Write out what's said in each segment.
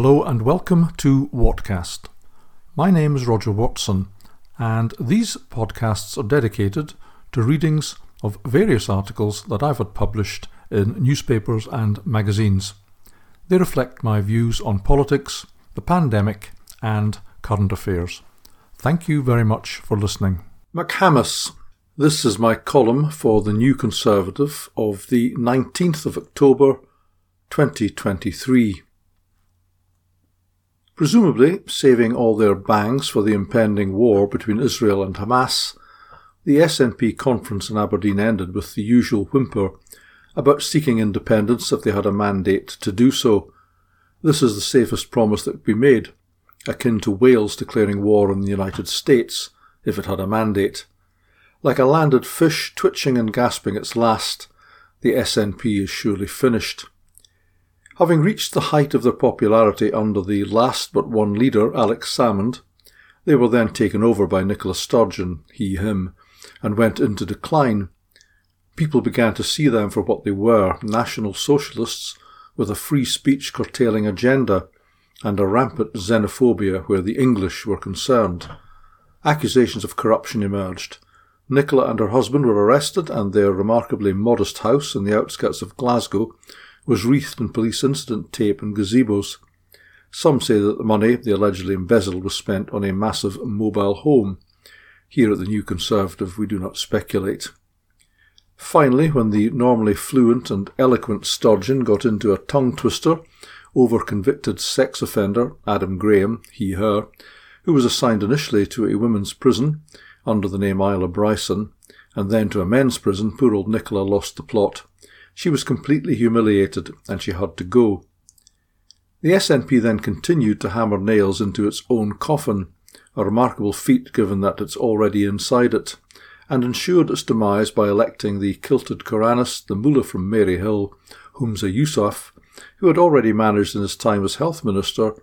Hello and welcome to Whatcast. My name is Roger Watson, and these podcasts are dedicated to readings of various articles that I've had published in newspapers and magazines. They reflect my views on politics, the pandemic, and current affairs. Thank you very much for listening. MacHamas. This is my column for the New Conservative of the 19th of October 2023. Presumably saving all their bangs for the impending war between Israel and Hamas, the SNP conference in Aberdeen ended with the usual whimper about seeking independence if they had a mandate to do so. This is the safest promise that could be made, akin to Wales declaring war on the United States if it had a mandate. Like a landed fish twitching and gasping its last, the SNP is surely finished. Having reached the height of their popularity under the last but one leader, Alex Salmond, they were then taken over by Nicola Sturgeon, he, him, and went into decline. People began to see them for what they were National Socialists with a free speech curtailing agenda and a rampant xenophobia where the English were concerned. Accusations of corruption emerged. Nicola and her husband were arrested, and their remarkably modest house in the outskirts of Glasgow was wreathed in police incident tape and gazebos. Some say that the money they allegedly embezzled was spent on a massive mobile home. Here at the New Conservative we do not speculate. Finally, when the normally fluent and eloquent Sturgeon got into a tongue twister over convicted sex offender Adam Graham, he her, who was assigned initially to a women's prison under the name Isla Bryson, and then to a men's prison, poor old Nicola lost the plot. She was completely humiliated and she had to go. The SNP then continued to hammer nails into its own coffin, a remarkable feat given that it's already inside it, and ensured its demise by electing the kilted Koranist, the mullah from Maryhill, Humza Yousaf, who had already managed in his time as health minister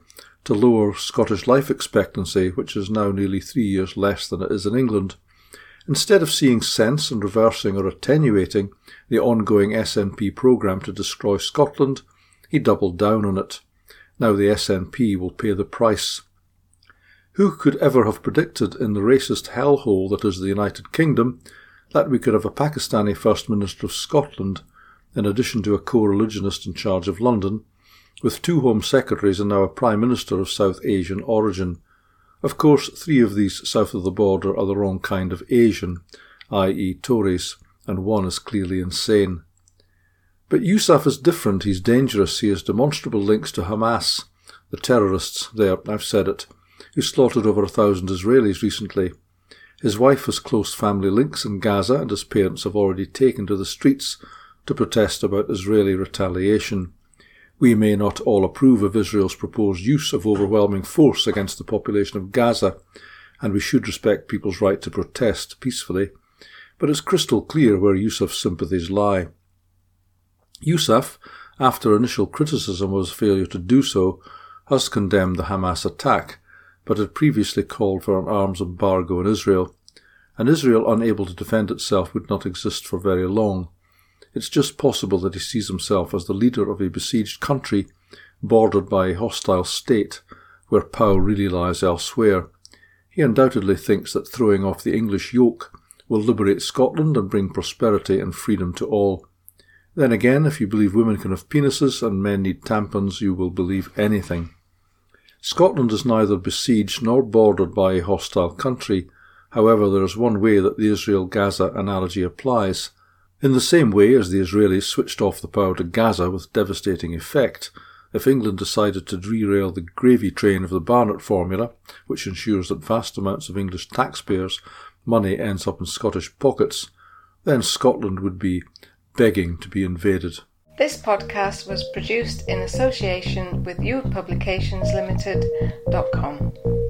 to lower Scottish life expectancy, which is now nearly three years less than it is in England. Instead of seeing sense and reversing or attenuating the ongoing SNP programme to destroy Scotland, he doubled down on it. Now the SNP will pay the price. Who could ever have predicted in the racist hellhole that is the United Kingdom that we could have a Pakistani First Minister of Scotland, in addition to a co-religionist in charge of London, with two Home Secretaries and now a Prime Minister of South Asian origin? Of course, three of these south of the border are the wrong kind of Asian, i.e., Tories, and one is clearly insane. But Yousaf is different, he's dangerous, he has demonstrable links to Hamas, the terrorists there, I've said it, who slaughtered over a thousand Israelis recently. His wife has close family links in Gaza, and his parents have already taken to the streets to protest about Israeli retaliation. We may not all approve of Israel's proposed use of overwhelming force against the population of Gaza, and we should respect people's right to protest peacefully, but it's crystal clear where Yousaf's sympathies lie. Yousaf, after initial criticism of his failure to do so, has condemned the Hamas attack, but had previously called for an arms embargo in Israel, and Israel unable to defend itself would not exist for very long. It's just possible that he sees himself as the leader of a besieged country bordered by a hostile state where power really lies elsewhere. He undoubtedly thinks that throwing off the English yoke will liberate Scotland and bring prosperity and freedom to all. Then again, if you believe women can have penises and men need tampons, you will believe anything. Scotland is neither besieged nor bordered by a hostile country. However, there is one way that the Israel Gaza analogy applies. In the same way as the Israelis switched off the power to Gaza with devastating effect, if England decided to derail the gravy train of the Barnett formula, which ensures that vast amounts of English taxpayers' money ends up in Scottish pockets, then Scotland would be begging to be invaded. This podcast was produced in association with youthpublicationslimited.com.